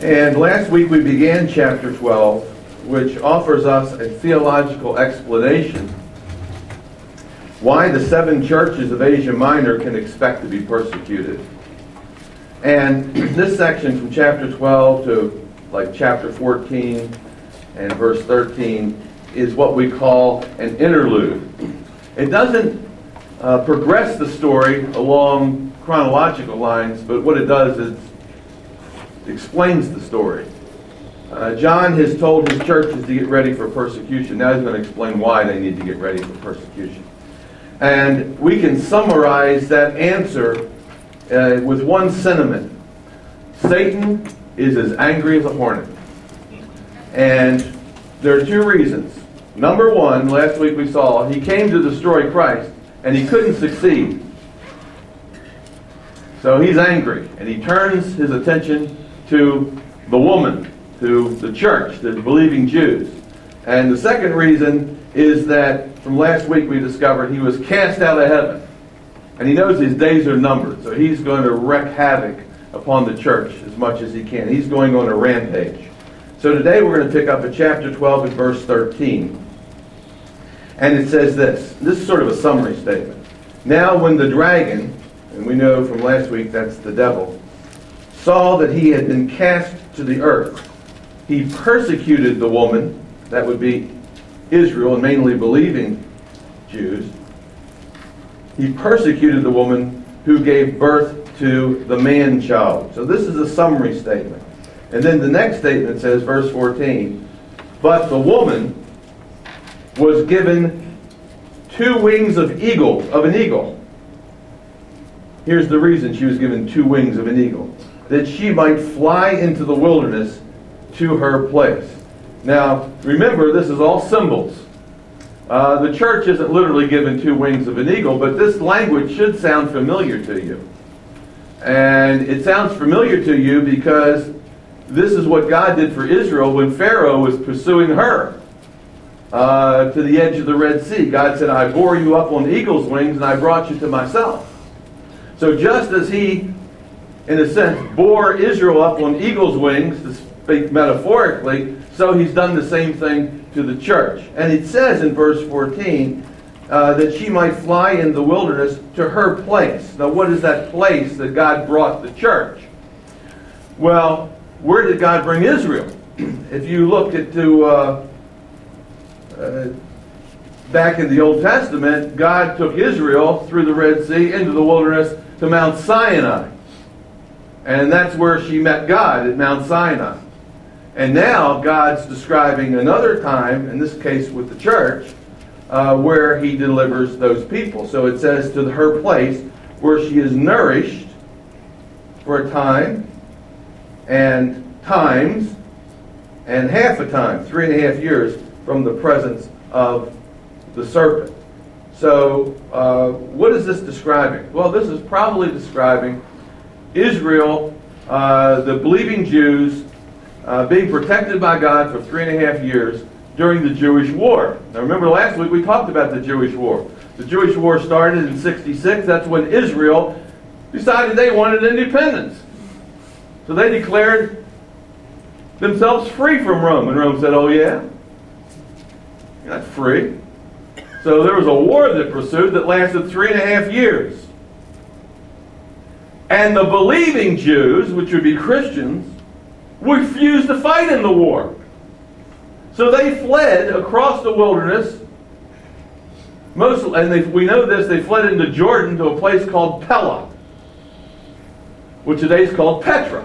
And last week we began chapter 12, which offers us a theological explanation why the seven churches of Asia Minor can expect to be persecuted. And this section from chapter 12 to like chapter 14 and verse 13 is what we call an interlude. It doesn't uh, progress the story along chronological lines, but what it does is explains the story. Uh, John has told his churches to get ready for persecution. Now he's going to explain why they need to get ready for persecution. And we can summarize that answer uh, with one sentiment Satan is as angry as a hornet. And there are two reasons. Number one, last week we saw, he came to destroy Christ, and he couldn't succeed. So he's angry, and he turns his attention to the woman, to the church, the believing Jews. And the second reason is that from last week we discovered he was cast out of heaven. And he knows his days are numbered, so he's going to wreak havoc upon the church as much as he can. He's going on a rampage. So today we're going to pick up at chapter 12 and verse 13. And it says this. This is sort of a summary statement. Now when the dragon, and we know from last week that's the devil, saw that he had been cast to the earth. He persecuted the woman, that would be Israel, and mainly believing Jews. He persecuted the woman who gave birth to the man child. So this is a summary statement. And then the next statement says, verse 14, but the woman was given two wings of eagle, of an eagle. Here's the reason she was given two wings of an eagle that she might fly into the wilderness to her place. Now, remember, this is all symbols. Uh, the church isn't literally given two wings of an eagle, but this language should sound familiar to you. And it sounds familiar to you because this is what God did for Israel when Pharaoh was pursuing her uh, to the edge of the Red Sea. God said, I bore you up on eagle's wings and I brought you to myself. So just as he in a sense, bore Israel up on eagle's wings, to speak metaphorically, so he's done the same thing to the church. And it says in verse 14 uh, that she might fly in the wilderness to her place. Now, what is that place that God brought the church? Well, where did God bring Israel? if you look at to uh, uh, back in the Old Testament, God took Israel through the Red Sea into the wilderness to Mount Sinai. And that's where she met God at Mount Sinai. And now God's describing another time, in this case with the church, uh, where he delivers those people. So it says to her place where she is nourished for a time and times and half a time, three and a half years from the presence of the serpent. So, uh, what is this describing? Well, this is probably describing Israel, uh, the believing Jews, uh, being protected by God for three and a half years during the Jewish War. Now, remember last week we talked about the Jewish War. The Jewish War started in 66. That's when Israel decided they wanted independence. So they declared themselves free from Rome. And Rome said, Oh, yeah? You're not free. So there was a war that pursued that lasted three and a half years. And the believing Jews, which would be Christians, refused to fight in the war. So they fled across the wilderness. Most, and they, we know this, they fled into Jordan to a place called Pella, which today is called Petra.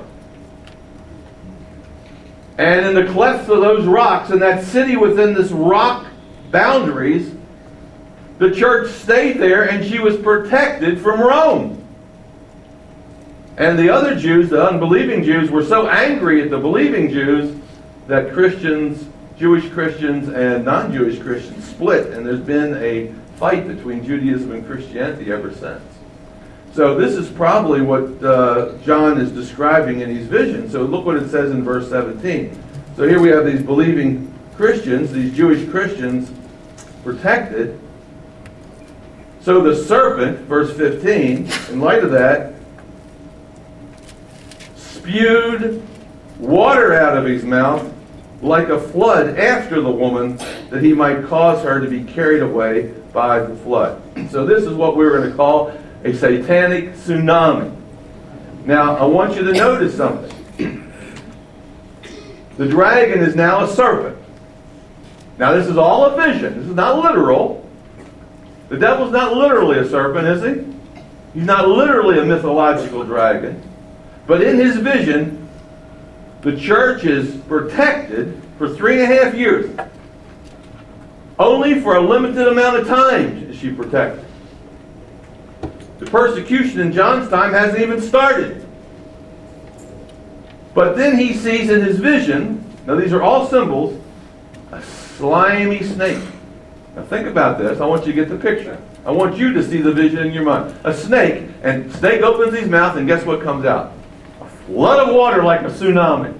And in the clefts of those rocks, in that city within this rock boundaries, the church stayed there and she was protected from Rome. And the other Jews, the unbelieving Jews, were so angry at the believing Jews that Christians, Jewish Christians, and non Jewish Christians split. And there's been a fight between Judaism and Christianity ever since. So this is probably what uh, John is describing in his vision. So look what it says in verse 17. So here we have these believing Christians, these Jewish Christians, protected. So the serpent, verse 15, in light of that, spewed water out of his mouth like a flood after the woman, that he might cause her to be carried away by the flood. So, this is what we're going to call a satanic tsunami. Now, I want you to notice something. The dragon is now a serpent. Now, this is all a vision. This is not literal. The devil's not literally a serpent, is he? He's not literally a mythological dragon. But in his vision, the church is protected for three and a half years. Only for a limited amount of time is she protected. The persecution in John's time hasn't even started. But then he sees in his vision, now these are all symbols, a slimy snake. Now think about this. I want you to get the picture. I want you to see the vision in your mind. A snake, and snake opens his mouth, and guess what comes out? Flood of water like a tsunami.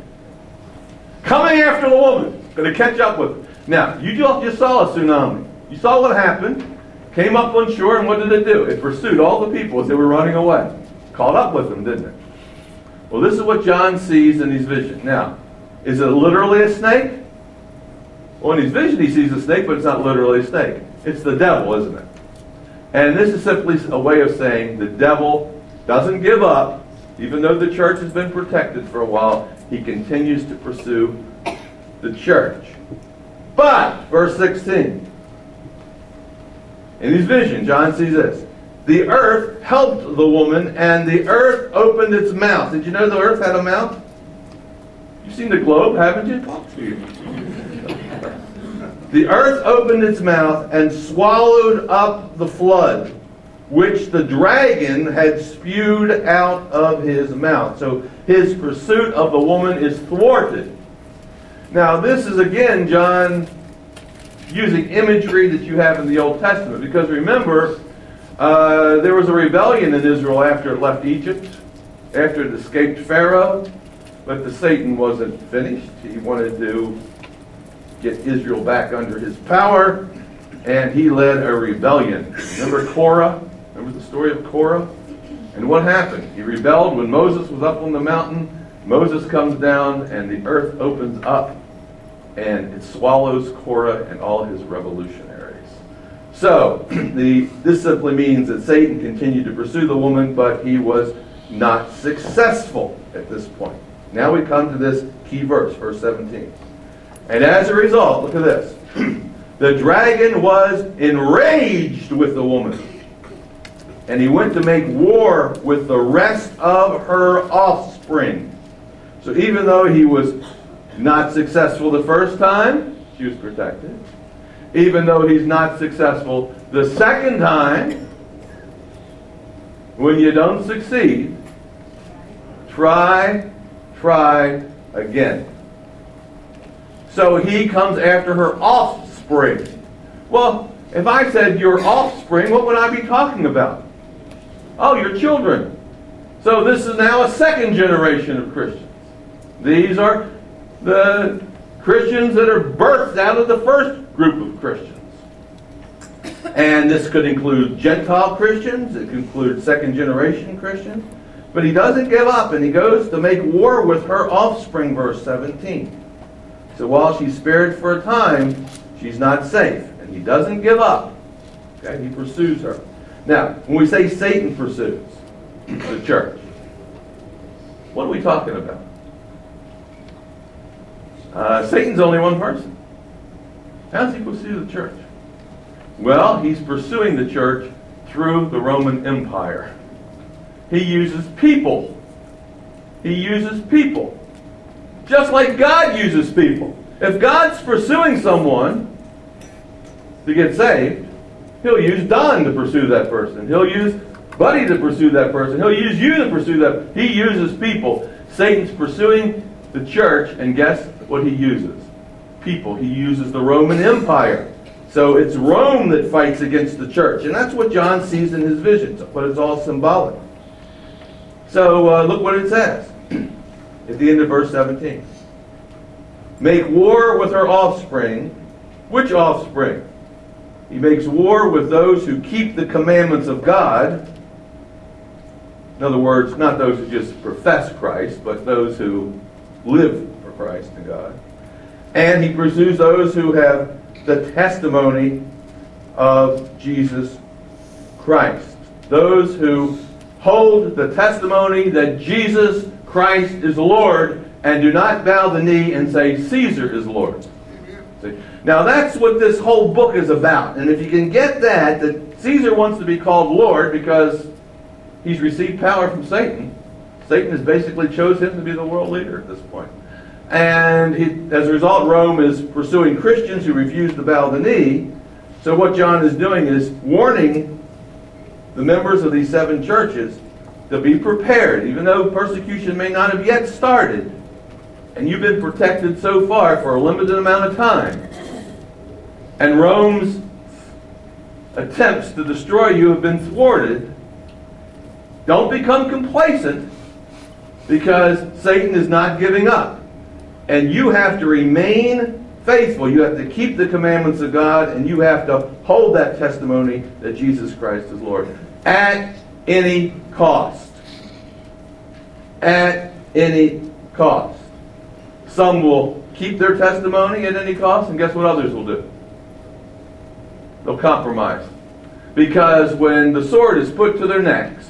Coming after the woman. Going to catch up with her. Now, you just saw a tsunami. You saw what happened. Came up on shore, and what did it do? It pursued all the people as they were running away. Caught up with them, didn't it? Well, this is what John sees in his vision. Now, is it literally a snake? Well, in his vision, he sees a snake, but it's not literally a snake. It's the devil, isn't it? And this is simply a way of saying the devil doesn't give up, even though the church has been protected for a while, he continues to pursue the church. But, verse 16, in his vision, John sees this. The earth helped the woman, and the earth opened its mouth. Did you know the earth had a mouth? You've seen the globe, haven't you? Talk to you. the earth opened its mouth and swallowed up the flood, which the dragon had spewed out of his mouth. So his pursuit of the woman is thwarted. Now, this is again John using imagery that you have in the Old Testament, because remember, uh, there was a rebellion in Israel after it left Egypt, after it escaped Pharaoh, but the Satan wasn't finished. He wanted to get Israel back under his power, and he led a rebellion. Remember Korah? Remember the story of Korah? And what happened? He rebelled when Moses was up on the mountain. Moses comes down, and the earth opens up, and it swallows Korah and all his revolutionaries. So, the, this simply means that Satan continued to pursue the woman, but he was not successful at this point. Now we come to this key verse, verse 17. And as a result, look at this. the dragon was enraged with the woman. And he went to make war with the rest of her offspring. So even though he was not successful the first time, she was protected even though he's not successful. The second time, when you don't succeed, try, try again. So he comes after her offspring. Well, if I said your offspring, what would I be talking about? Oh, your children. So this is now a second generation of Christians. These are the Christians that are birthed out of the first group of Christians. And this could include Gentile Christians, it could include second generation Christians. But he doesn't give up and he goes to make war with her offspring, verse 17. So while she's spared for a time, she's not safe. And he doesn't give up. Okay, he pursues her. Now, when we say Satan pursues the church, what are we talking about? Uh, Satan's only one person. How does he pursue the church? Well, he's pursuing the church through the Roman Empire. He uses people. He uses people. Just like God uses people. If God's pursuing someone to get saved, he'll use Don to pursue that person. He'll use Buddy to pursue that person. He'll use you to pursue that. He uses people. Satan's pursuing the church, and guess what he uses? People. He uses the Roman Empire. So it's Rome that fights against the church. And that's what John sees in his visions, but it's all symbolic. So uh, look what it says at the end of verse 17. Make war with her offspring. Which offspring? He makes war with those who keep the commandments of God. In other words, not those who just profess Christ, but those who live for Christ and God. And he pursues those who have the testimony of Jesus Christ. Those who hold the testimony that Jesus Christ is Lord and do not bow the knee and say Caesar is Lord. Now that's what this whole book is about. And if you can get that, that Caesar wants to be called Lord because he's received power from Satan. Satan has basically chose him to be the world leader at this point. And he, as a result, Rome is pursuing Christians who refuse to bow the knee. So what John is doing is warning the members of these seven churches to be prepared, even though persecution may not have yet started, and you've been protected so far for a limited amount of time, and Rome's attempts to destroy you have been thwarted, don't become complacent because Satan is not giving up. And you have to remain faithful. You have to keep the commandments of God, and you have to hold that testimony that Jesus Christ is Lord at any cost. At any cost. Some will keep their testimony at any cost, and guess what others will do? They'll compromise. Because when the sword is put to their necks,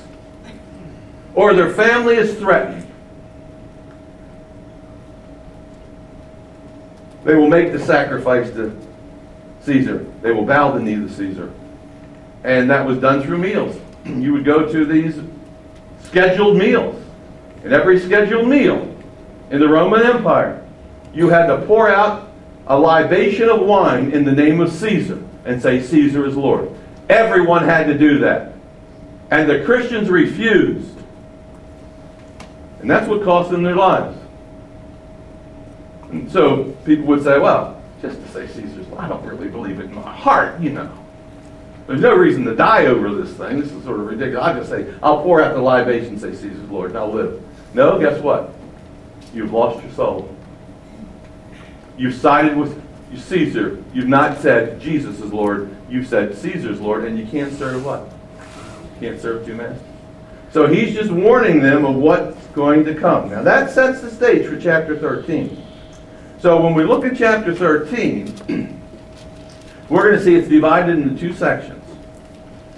or their family is threatened, they will make the sacrifice to Caesar. They will bow the knee to Caesar. And that was done through meals. You would go to these scheduled meals. And every scheduled meal in the Roman Empire, you had to pour out a libation of wine in the name of Caesar and say, Caesar is Lord. Everyone had to do that. And the Christians refused. And that's what cost them their lives. And so people would say, well, just to say Caesar's, I don't really believe it in my heart, you know. There's no reason to die over this thing. This is sort of ridiculous. I just say, I'll pour out the libation say, Caesar's Lord, and I'll live. No, guess what? You've lost your soul. You've sided with Caesar. You've not said Jesus is Lord. You've said Caesar's Lord, and you can't serve what? You can't serve two masters. So he's just warning them of what's going to come. Now that sets the stage for chapter 13. So when we look at chapter 13, we're going to see it's divided into two sections.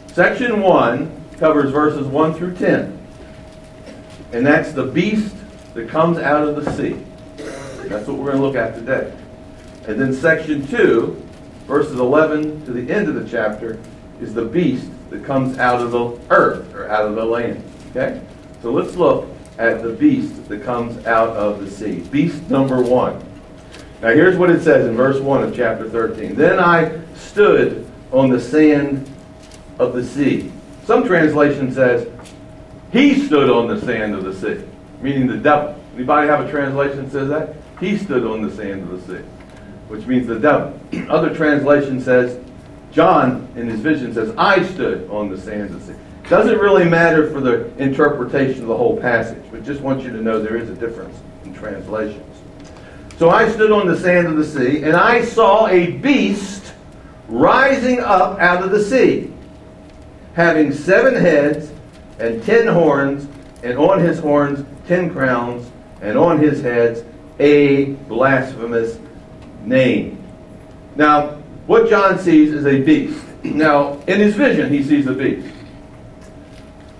Section 1 covers verses 1 through 10. And that's the beast that comes out of the sea. That's what we're going to look at today. And then section 2, verses 11 to the end of the chapter, is the beast that comes out of the earth or out of the land. Okay? So let's look at the beast that comes out of the sea. Beast number 1. Now here's what it says in verse 1 of chapter 13. Then I stood on the sand of the sea. Some translation says, he stood on the sand of the sea, meaning the devil. Anybody have a translation that says that? He stood on the sand of the sea, which means the devil. Other translation says, John in his vision says, I stood on the sand of the sea. Doesn't really matter for the interpretation of the whole passage, but just want you to know there is a difference in translations. So I stood on the sand of the sea, and I saw a beast rising up out of the sea, having seven heads and ten horns, and on his horns ten crowns, and on his heads a blasphemous name. Now, what John sees is a beast. Now, in his vision, he sees a beast.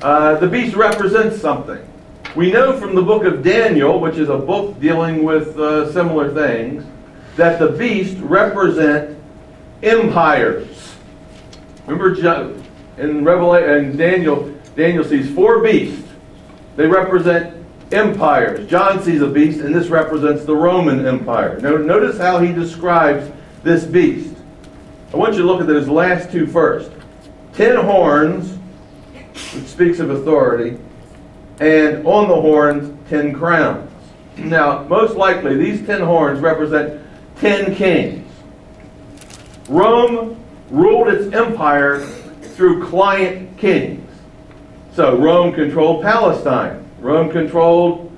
Uh, the beast represents something. We know from the book of Daniel, which is a book dealing with uh, similar things, that the beast represent empires. Remember in Revelation and Daniel, Daniel sees four beasts. They represent empires. John sees a beast, and this represents the Roman Empire. Now, notice how he describes this beast. I want you to look at those last two first. Ten horns, which speaks of authority and on the horns, ten crowns. Now, most likely, these ten horns represent ten kings. Rome ruled its empire through client kings. So, Rome controlled Palestine. Rome controlled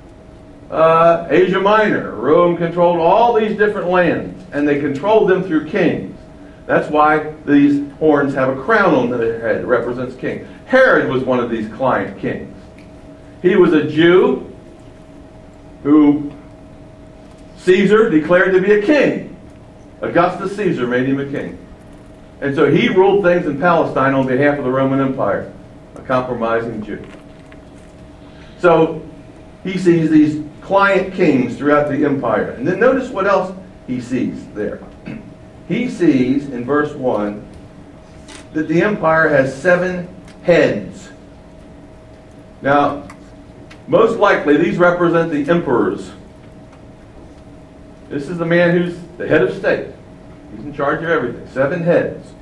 uh, Asia Minor. Rome controlled all these different lands, and they controlled them through kings. That's why these horns have a crown on their head. It represents king. Herod was one of these client kings. He was a Jew who Caesar declared to be a king. Augustus Caesar made him a king. And so he ruled things in Palestine on behalf of the Roman Empire, a compromising Jew. So he sees these client kings throughout the empire. And then notice what else he sees there. He sees in verse 1 that the empire has seven heads. Now, most likely these represent the emperors. This is the man who's the head of state. He's in charge of everything. Seven heads.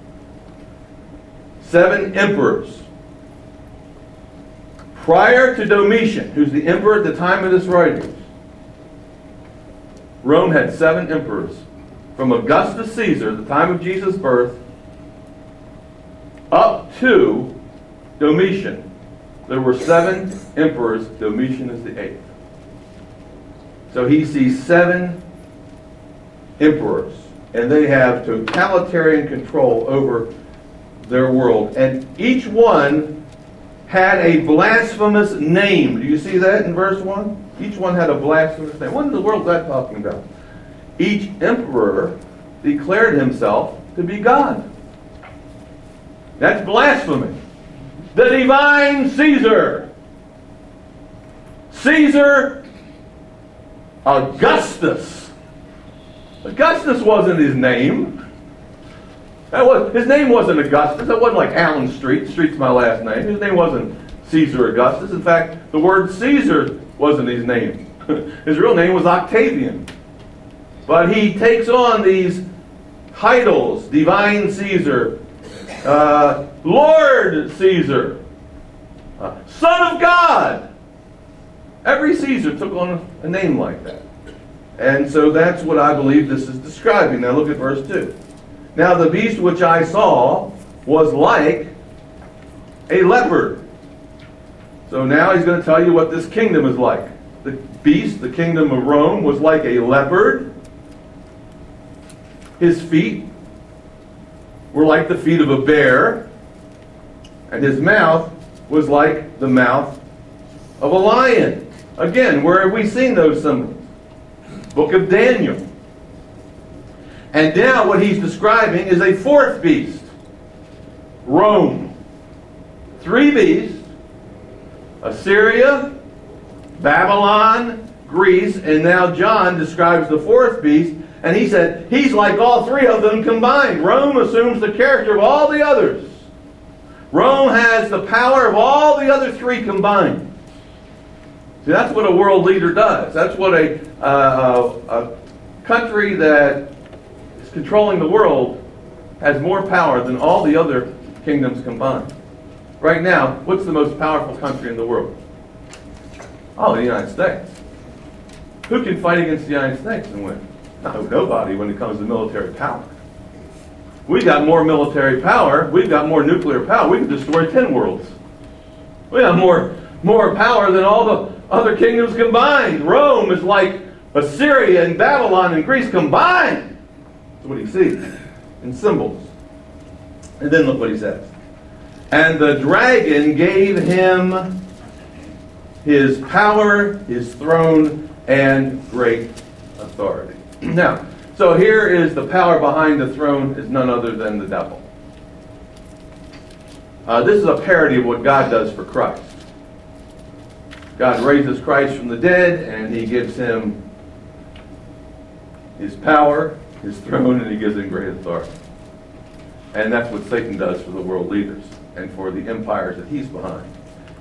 Seven emperors. Prior to Domitian, who's the emperor at the time of this writing, Rome had seven emperors. From Augustus Caesar, the time of Jesus' birth, up to Domitian. There were seven emperors. Domitian is the eighth. So he sees seven emperors, and they have totalitarian control over their world. And each one had a blasphemous name. Do you see that in verse 1? Each one had a blasphemous name. What in the world is that talking about? Each emperor declared himself to be God. That's blasphemy. The divine Caesar. Caesar Augustus. Augustus wasn't his name. That was his name wasn't Augustus. That wasn't like Allen Street. Street's my last name. His name wasn't Caesar Augustus. In fact, the word Caesar wasn't his name. his real name was Octavian. But he takes on these titles: Divine Caesar, uh, Lord Caesar, uh, Son of God. Every Caesar took on a name like that. And so that's what I believe this is describing. Now look at verse 2. Now the beast which I saw was like a leopard. So now he's going to tell you what this kingdom is like. The beast, the kingdom of Rome, was like a leopard. His feet were like the feet of a bear, and his mouth was like the mouth of a lion. Again, where have we seen those symbols? Book of Daniel. And now what he's describing is a fourth beast Rome. Three beasts Assyria, Babylon, Greece, and now John describes the fourth beast, and he said he's like all three of them combined. Rome assumes the character of all the others. Rome has the power of all the other three combined. See, that's what a world leader does. That's what a, uh, a country that controlling the world has more power than all the other kingdoms combined. Right now, what's the most powerful country in the world? Oh, the United States. Who can fight against the United States and win? No, nobody when it comes to military power. we've got more military power. We've got more nuclear power. We can destroy 10 worlds. We have more, more power than all the other kingdoms combined. Rome is like Assyria and Babylon and Greece combined. What he sees in symbols. And then look what he says. And the dragon gave him his power, his throne, and great authority. now, so here is the power behind the throne is none other than the devil. Uh, this is a parody of what God does for Christ. God raises Christ from the dead, and he gives him his power, his throne, and he gives him great authority. And that's what Satan does for the world leaders and for the empires that he's behind.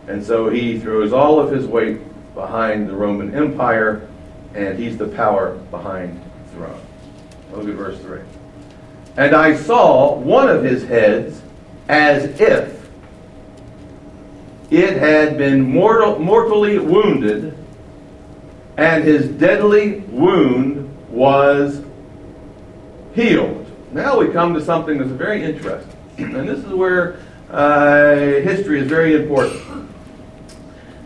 And so he throws all of his weight behind the Roman Empire, and he's the power behind the throne. Look at verse 3. And I saw one of his heads as if it had been mortal, mortally wounded, and his deadly wound was healed. Now we come to something that's very interesting. And this is where uh, history is very important.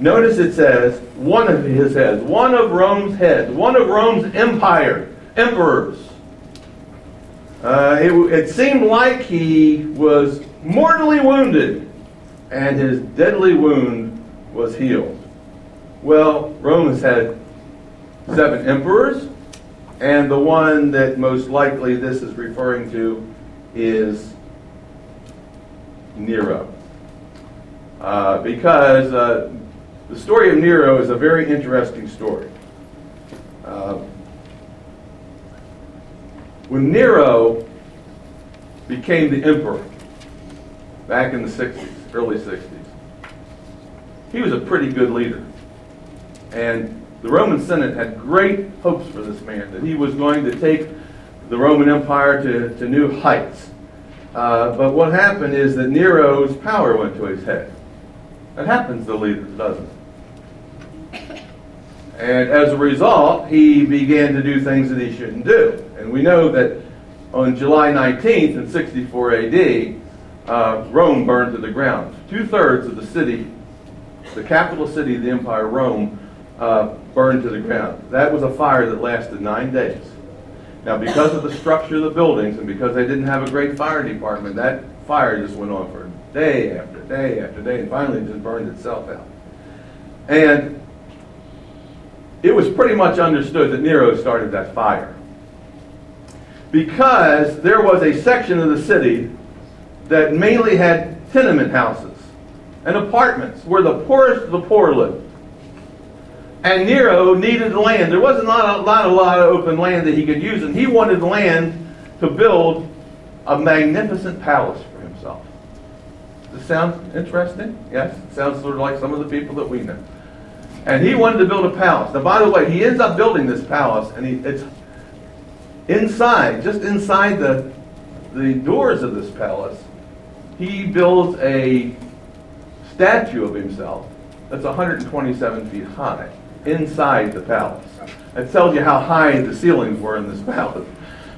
Notice it says, one of his heads, one of Rome's heads, one of Rome's empire, emperors. Uh, it, it seemed like he was mortally wounded and his deadly wound was healed. Well, Rome has had seven emperors, And the one that most likely this is referring to is Nero. Uh, because uh, the story of Nero is a very interesting story. Uh, when Nero became the emperor back in the 60s, early 60s, he was a pretty good leader. And the Roman Senate had great hopes for this man, that he was going to take the Roman Empire to, to new heights. Uh, but what happened is that Nero's power went to his head. That happens to leaders, doesn't it? And as a result, he began to do things that he shouldn't do. And we know that on July 19th in 64 AD, uh, Rome burned to the ground. Two thirds of the city, the capital city of the empire, Rome, uh, burned to the ground. That was a fire that lasted nine days. Now, because of the structure of the buildings and because they didn't have a great fire department, that fire just went on for day after day after day, and finally just burned itself out. And it was pretty much understood that Nero started that fire. Because there was a section of the city that mainly had tenement houses and apartments where the poorest of the poor lived. And Nero needed land. There wasn't a lot, a lot, a lot of open land that he could use, and he wanted land to build a magnificent palace for himself. Does this sound interesting? Yes? It sounds sort of like some of the people that we know. And he wanted to build a palace. Now, by the way, he ends up building this palace, and he, it's inside, just inside the, the doors of this palace, he builds a statue of himself that's 127 feet high inside the palace. It tells you how high the ceilings were in this palace.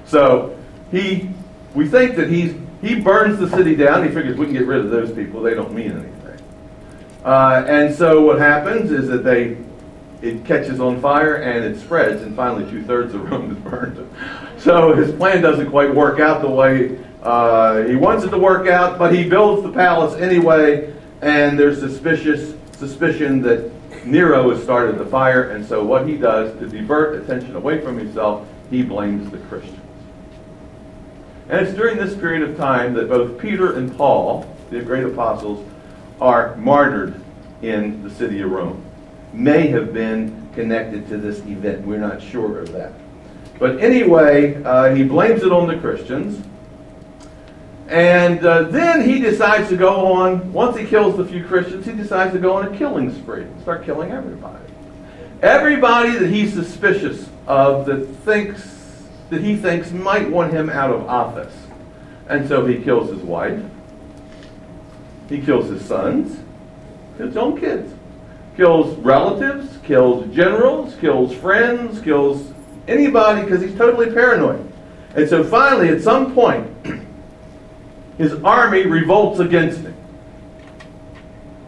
So he, we think that he's, he burns the city down. He figures we can get rid of those people. They don't mean anything. Uh, and so what happens is that they, it catches on fire and it spreads, and finally two thirds of Rome is burned. So his plan doesn't quite work out the way uh, he wants it to work out, but he builds the palace anyway, and there's suspicious suspicion that Nero has started the fire, and so what he does to divert attention away from himself, he blames the Christians. And it's during this period of time that both Peter and Paul, the great apostles, are martyred in the city of Rome. May have been connected to this event. We're not sure of that. But anyway, uh, he blames it on the Christians. And uh, then he decides to go on, once he kills the few Christians, he decides to go on a killing spree start killing everybody. Everybody that he's suspicious of that thinks that he thinks might want him out of office. And so he kills his wife. He kills his sons, his own kids. Kills relatives, kills generals, kills friends, kills anybody because he's totally paranoid. And so finally, at some point, his army revolts against him.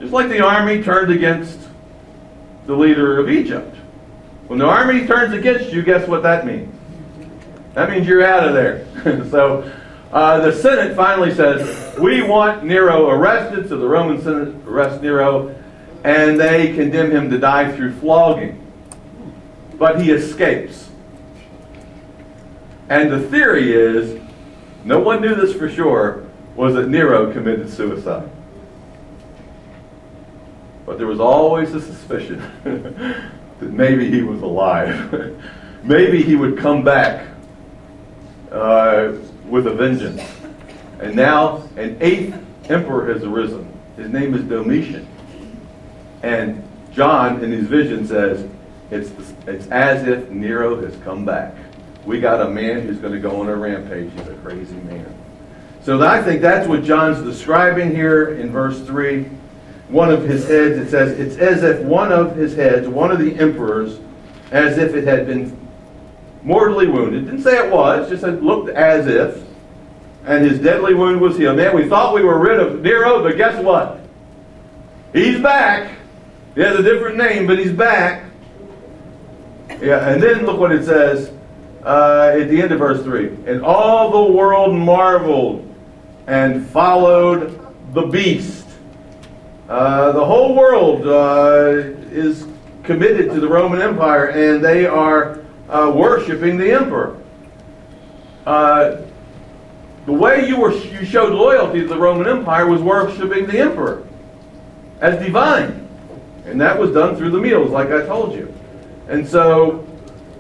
Just like the army turned against the leader of Egypt. When the army turns against you, guess what that means? That means you're out of there. so uh, the Senate finally says, We want Nero arrested. So the Roman Senate arrests Nero, and they condemn him to die through flogging. But he escapes. And the theory is no one knew this for sure was that Nero committed suicide. But there was always a suspicion that maybe he was alive. maybe he would come back uh, with a vengeance. And now an eighth emperor has arisen. His name is Domitian. And John, in his vision, says, it's, it's as if Nero has come back. We got a man who's going to go on a rampage. He's a crazy man. So I think that's what John's describing here in verse 3. One of his heads, it says, it's as if one of his heads, one of the emperors, as if it had been mortally wounded. Didn't say it was, just said looked as if. And his deadly wound was healed. Man, we thought we were rid of Nero, but guess what? He's back. He has a different name, but he's back. Yeah, and then look what it says uh, at the end of verse 3. And all the world marveled and followed the beast. Uh, the whole world uh, is committed to the Roman Empire, and they are uh, worshiping the emperor. Uh, the way you were you showed loyalty to the Roman Empire was worshiping the emperor as divine. And that was done through the meals, like I told you. And so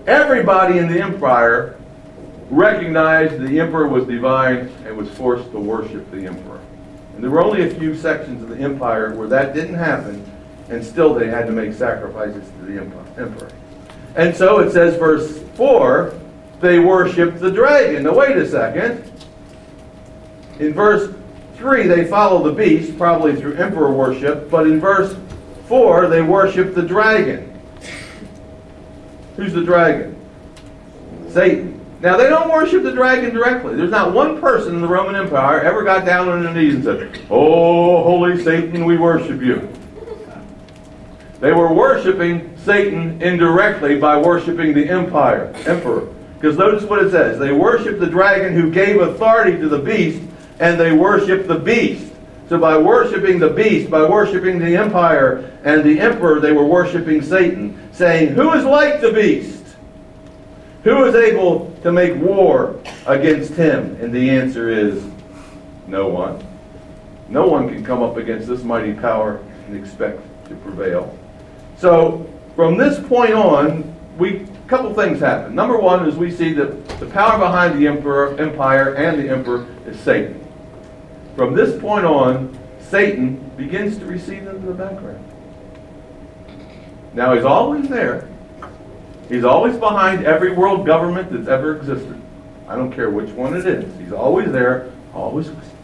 everybody in the empire recognized the emperor was divine and was forced to worship the emperor. And there were only a few sections of the empire where that didn't happen, and still they had to make sacrifices to the emperor. And so it says, verse 4, they worshiped the dragon. Now, wait a second. In verse 3, they follow the beast, probably through emperor worship, but in verse 4, they worship the dragon. Who's the dragon? Satan. Now, they don't worship the dragon directly. There's not one person in the Roman Empire ever got down on their knees and said, Oh, holy Satan, we worship you. They were worshiping Satan indirectly by worshiping the empire, emperor. Because notice what it says. They worship the dragon who gave authority to the beast, and they worship the beast. So by worshiping the beast, by worshiping the empire and the emperor, they were worshiping Satan, saying, Who is like the beast? Who is able to make war against him? And the answer is no one. No one can come up against this mighty power and expect to prevail. So from this point on, we a couple things happen. Number one is we see that the power behind the emperor, empire and the emperor is Satan. From this point on, Satan begins to recede into the background. Now he's always there. He's always behind every world government that's ever existed. I don't care which one it is. He's always there, always whispering.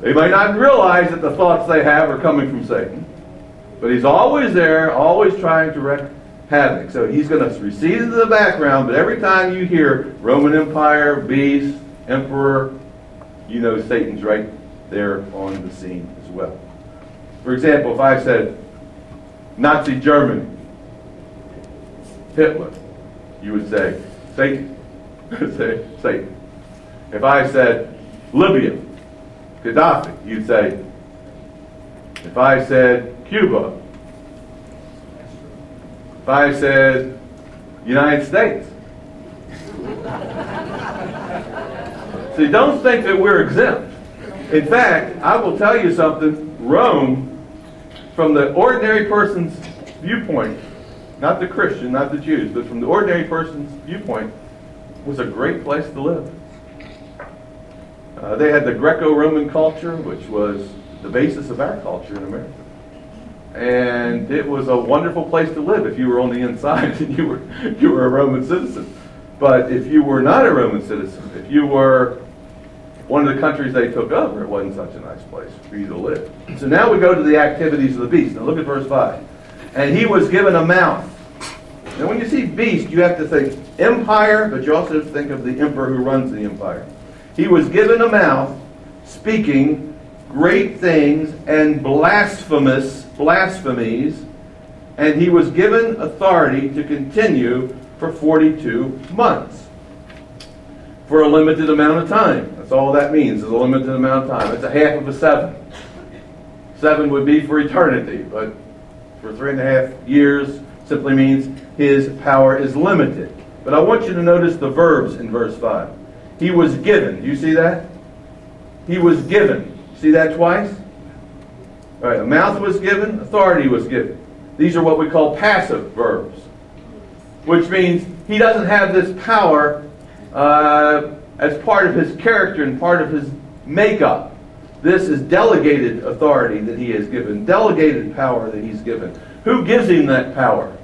They might not realize that the thoughts they have are coming from Satan, but he's always there, always trying to wreak havoc. So he's going to recede into the background, but every time you hear Roman Empire, beast, emperor, you know Satan's right there on the scene as well. For example, if I said, Nazi Germany, Hitler, you would say Satan. say Satan. If I said Libya, Gaddafi, you'd say. If I said Cuba, if I said United States. See, don't think that we're exempt. In fact, I will tell you something. Rome from the ordinary person's viewpoint, not the Christian, not the Jews, but from the ordinary person's viewpoint, was a great place to live. Uh, they had the Greco-Roman culture, which was the basis of our culture in America. And it was a wonderful place to live if you were on the inside and you were you were a Roman citizen. But if you were not a Roman citizen, if you were one of the countries they took over, it wasn't such a nice place for you to live. So now we go to the activities of the beast. Now look at verse 5. And he was given a mouth. Now when you see beast, you have to think empire, but you also think of the emperor who runs the empire. He was given a mouth speaking great things and blasphemous blasphemies, and he was given authority to continue for 42 months for a limited amount of time. That's all that means, is a limited amount of time. It's a half of a seven. Seven would be for eternity, but for three and a half years simply means his power is limited. But I want you to notice the verbs in verse 5. He was given. Do you see that? He was given. See that twice? All right, a mouth was given, authority was given. These are what we call passive verbs, which means he doesn't have this power uh, as part of his character and part of his makeup. This is delegated authority that he has given, delegated power that he's given. Who gives him that power?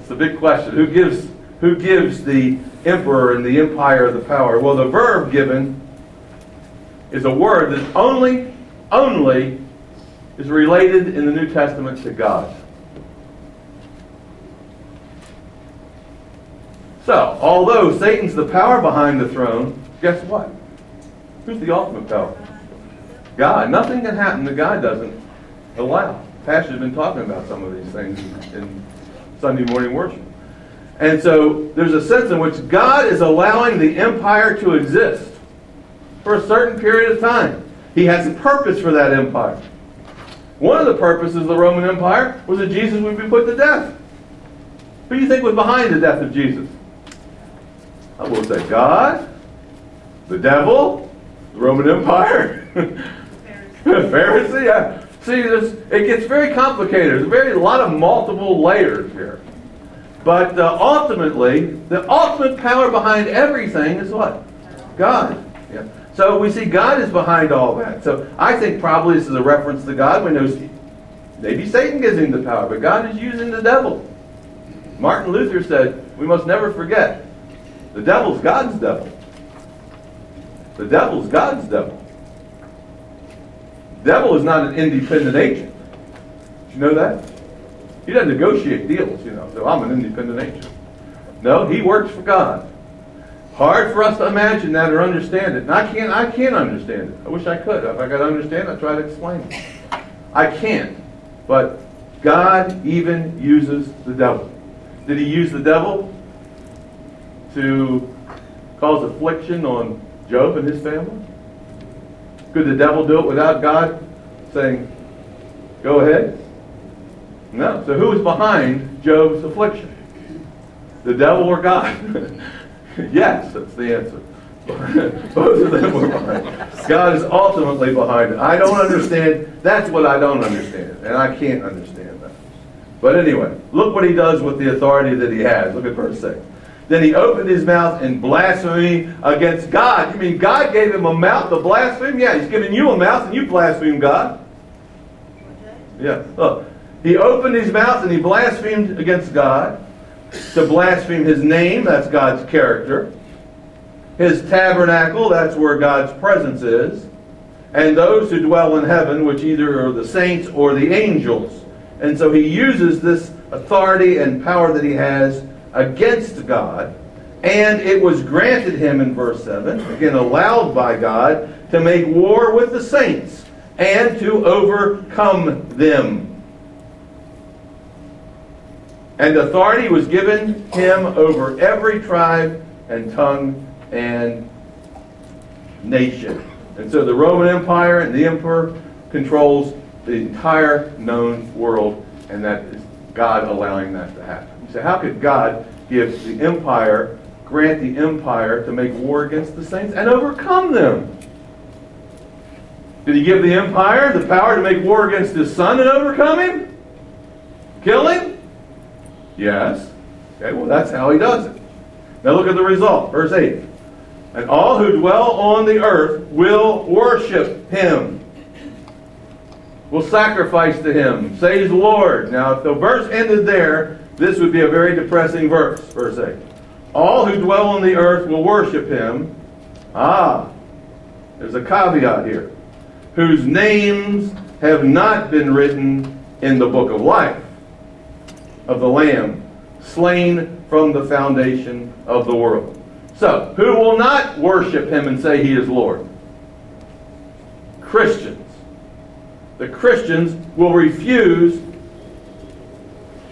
It's the big question. Who gives who gives the emperor and the empire the power? Well, the verb given is a word that only only is related in the New Testament to God. So, although Satan's the power behind the throne, guess what? Who's the ultimate power? God. Nothing can happen that God doesn't allow. Pastor's been talking about some of these things in Sunday morning worship. And so there's a sense in which God is allowing the empire to exist for a certain period of time. He has a purpose for that empire. One of the purposes of the Roman Empire was that Jesus would be put to death. Who do you think was behind the death of Jesus? I will say God, the devil, the Roman Empire, Pharisee. Yeah. See, this, it gets very complicated. There's a very a lot of multiple layers here. But uh, ultimately, the ultimate power behind everything is what? God. Yeah. So we see God is behind all that. So I think probably this is a reference to God. We know maybe Satan gives him the power, but God is using the devil. Martin Luther said, we must never forget, the devil's God's devil. The devil's God's devil. The devil is not an independent agent. Did you know that? He doesn't negotiate deals, you know, so I'm an independent agent. No, he works for God. Hard for us to imagine that or understand it. And I can't I can't understand it. I wish I could. If I could understand I'd try to explain it. I can't. But God even uses the devil. Did he use the devil to cause affliction on Job and his family? Could the devil do it without God saying, go ahead? No. So who was behind Job's affliction? The devil or God? yes, that's the answer. Both of them were behind. God is ultimately behind it. I don't understand. That's what I don't understand. And I can't understand that. But anyway, look what he does with the authority that he has. Look at verse 6. Then he opened his mouth in blasphemy against God. You mean God gave him a mouth to blaspheme? Yeah, he's giving you a mouth and you blaspheme God. Yeah. Look, he opened his mouth and he blasphemed against God. To blaspheme his name, that's God's character. His tabernacle, that's where God's presence is. And those who dwell in heaven, which either are the saints or the angels. And so he uses this authority and power that he has against God. And it was granted him in verse 7, again allowed by God, to make war with the saints and to overcome them. And authority was given him over every tribe and tongue and nation. And so the Roman Empire and the emperor controls the entire known world, and that is God allowing that to happen. You say, how could God give the empire, grant the empire to make war against the saints and overcome them? Did he give the empire the power to make war against his son and overcome him? Kill him? Yes. Okay, well, that's how he does it. Now look at the result. Verse 8. And all who dwell on the earth will worship him, will sacrifice to him, says the Lord. Now, if the verse ended there, this would be a very depressing verse. Verse 8. All who dwell on the earth will worship him. Ah, there's a caveat here. Whose names have not been written in the book of life of the Lamb, slain from the foundation of the world. So, who will not worship him and say he is Lord? Christians. The Christians will refuse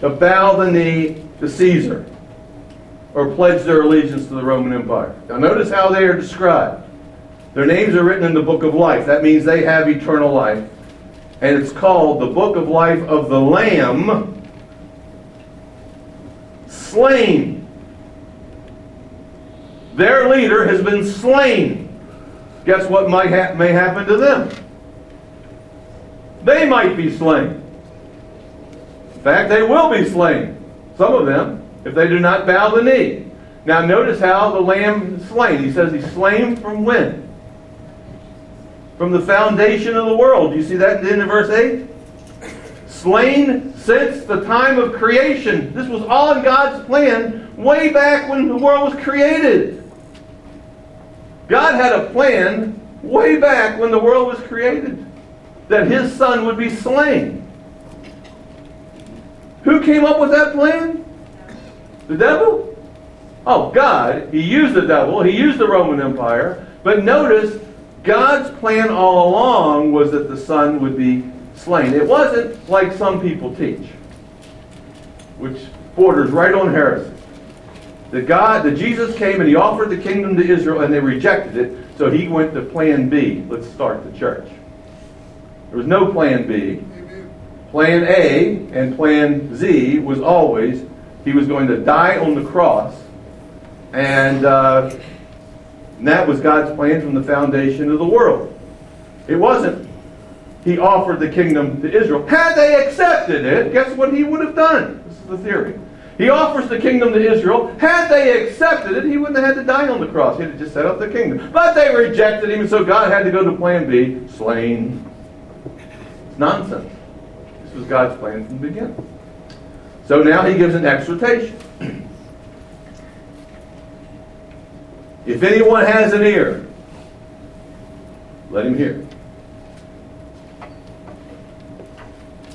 to bow the knee to Caesar or pledge their allegiance to the Roman Empire. Now, notice how they are described. Their names are written in the book of life. That means they have eternal life. And it's called the book of life of the Lamb slain. Their leader has been slain. Guess what might ha- may happen to them? They might be slain. In fact, they will be slain. Some of them, if they do not bow the knee. Now, notice how the lamb is slain. He says he's slain from when? From the foundation of the world. Do you see that in verse 8? slain since the time of creation. This was all in God's plan way back when the world was created. God had a plan way back when the world was created that his son would be slain. Who came up with that plan? The devil? Oh, God. He used the devil, he used the Roman Empire. But notice, God's plan all along was that the son would be slain. It wasn't like some people teach, which borders right on heresy. That God, that Jesus came and he offered the kingdom to Israel and they rejected it, so he went to plan B. Let's start the church. There was no plan B. Plan A and Plan Z was always he was going to die on the cross, and, uh, and that was God's plan from the foundation of the world. It wasn't. He offered the kingdom to Israel. Had they accepted it, guess what he would have done? This is the theory. He offers the kingdom to Israel. Had they accepted it, he wouldn't have had to die on the cross. He'd to just set up the kingdom. But they rejected him, and so God had to go to plan B, slain. It's nonsense. This was God's plan from the beginning. So now he gives an exhortation. if anyone has an ear, let him hear.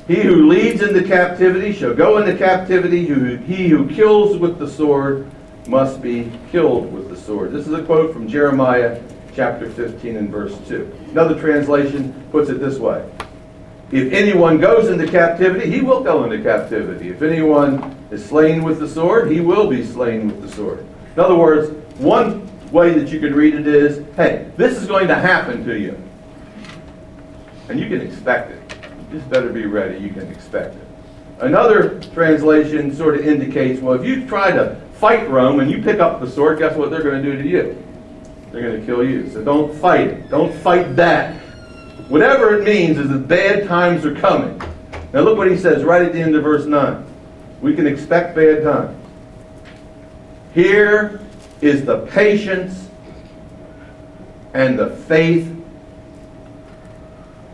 He who leads into captivity shall go into captivity. He who kills with the sword must be killed with the sword. This is a quote from Jeremiah chapter 15 and verse 2. Another translation puts it this way If anyone goes into captivity, he will go into captivity. If anyone is slain with the sword, he will be slain with the sword. In other words, one way that you can read it is hey, this is going to happen to you. And you can expect it You just better be ready. You can expect it. Another translation sort of indicates, well, if you try to fight Rome and you pick up the sword, guess what they're going to do to you? They're going to kill you. So don't fight. Don't fight that. Whatever it means is that bad times are coming. Now look what he says right at the end of verse 9. We can expect bad times. Here is the patience and the faith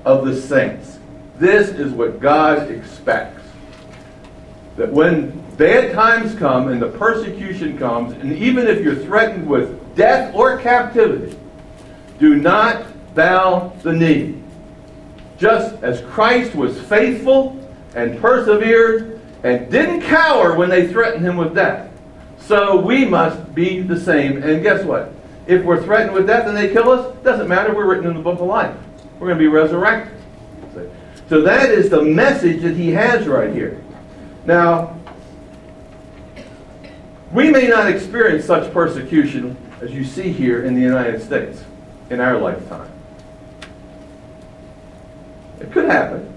of the saints. This is what God expects. That when bad times come and the persecution comes, and even if you're threatened with death or captivity, do not bow the knee. Just as Christ was faithful and persevered and didn't cower when they threatened him with death, so we must be the same. And guess what? If we're threatened with death and they kill us, doesn't matter. We're written in the book of life. We're going to be resurrected. So that is the message that he has right here. Now, we may not experience such persecution as you see here in the United States in our lifetime. It could happen.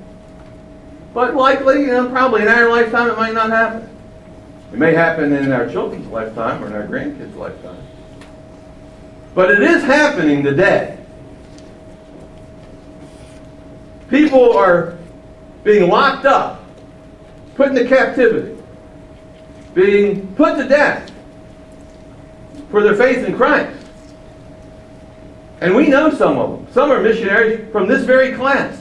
But likely, you know, probably in our lifetime it might not happen. It may happen in our children's lifetime or in our grandkids' lifetime. But it is happening today. People are being locked up, put into captivity, being put to death for their faith in Christ. And we know some of them. Some are missionaries from this very class.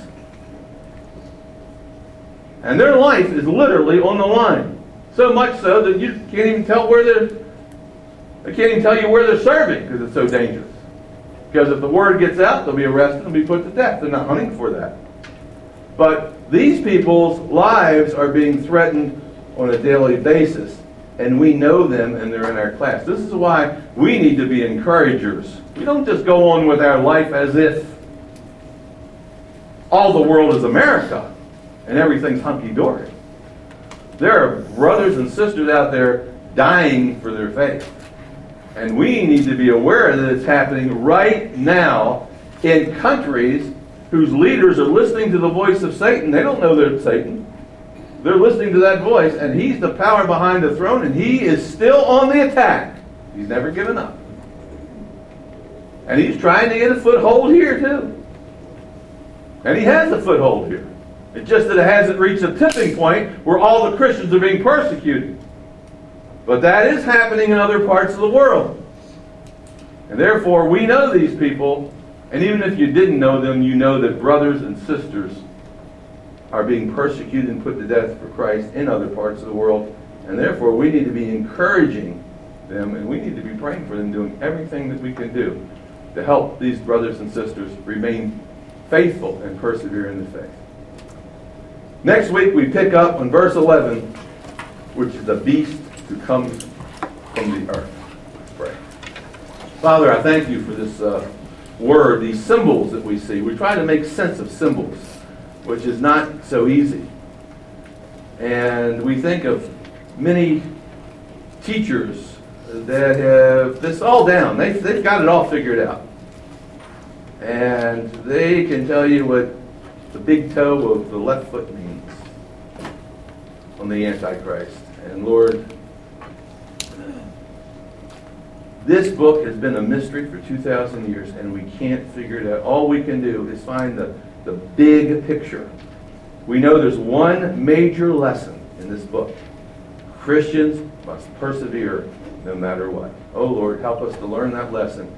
And their life is literally on the line. So much so that you can't even tell where they're they can't even tell you where they're serving because it's so dangerous. Because if the word gets out, they'll be arrested and be put to death. They're not hunting for that. But these people's lives are being threatened on a daily basis, and we know them and they're in our class. This is why we need to be encouragers. We don't just go on with our life as if all the world is America and everything's hunky dory. There are brothers and sisters out there dying for their faith. And we need to be aware that it's happening right now in countries whose leaders are listening to the voice of Satan. They don't know they're Satan. They're listening to that voice, and he's the power behind the throne, and he is still on the attack. He's never given up. And he's trying to get a foothold here, too. And he has a foothold here. It's just that it hasn't reached a tipping point where all the Christians are being persecuted. But that is happening in other parts of the world. And therefore, we know these people and even if you didn't know them, you know that brothers and sisters are being persecuted and put to death for Christ in other parts of the world. And therefore, we need to be encouraging them and we need to be praying for them, doing everything that we can do to help these brothers and sisters remain faithful and persevere in the faith. Next week, we pick up on verse 11, which is the beast who comes from the earth. Pray. Father, I thank you for this. Uh, word, these symbols that we see. We try to make sense of symbols, which is not so easy. And we think of many teachers that have this all down. They've, they've got it all figured out. And they can tell you what the big toe of the left foot means. On the Antichrist. And Lord, this book has been a mystery for 2,000 years, and we can't figure it out. All we can do is find the, the big picture. We know there's one major lesson in this book Christians must persevere no matter what. Oh Lord, help us to learn that lesson,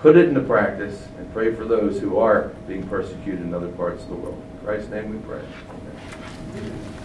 put it into practice, and pray for those who are being persecuted in other parts of the world. In Christ's name we pray. Amen.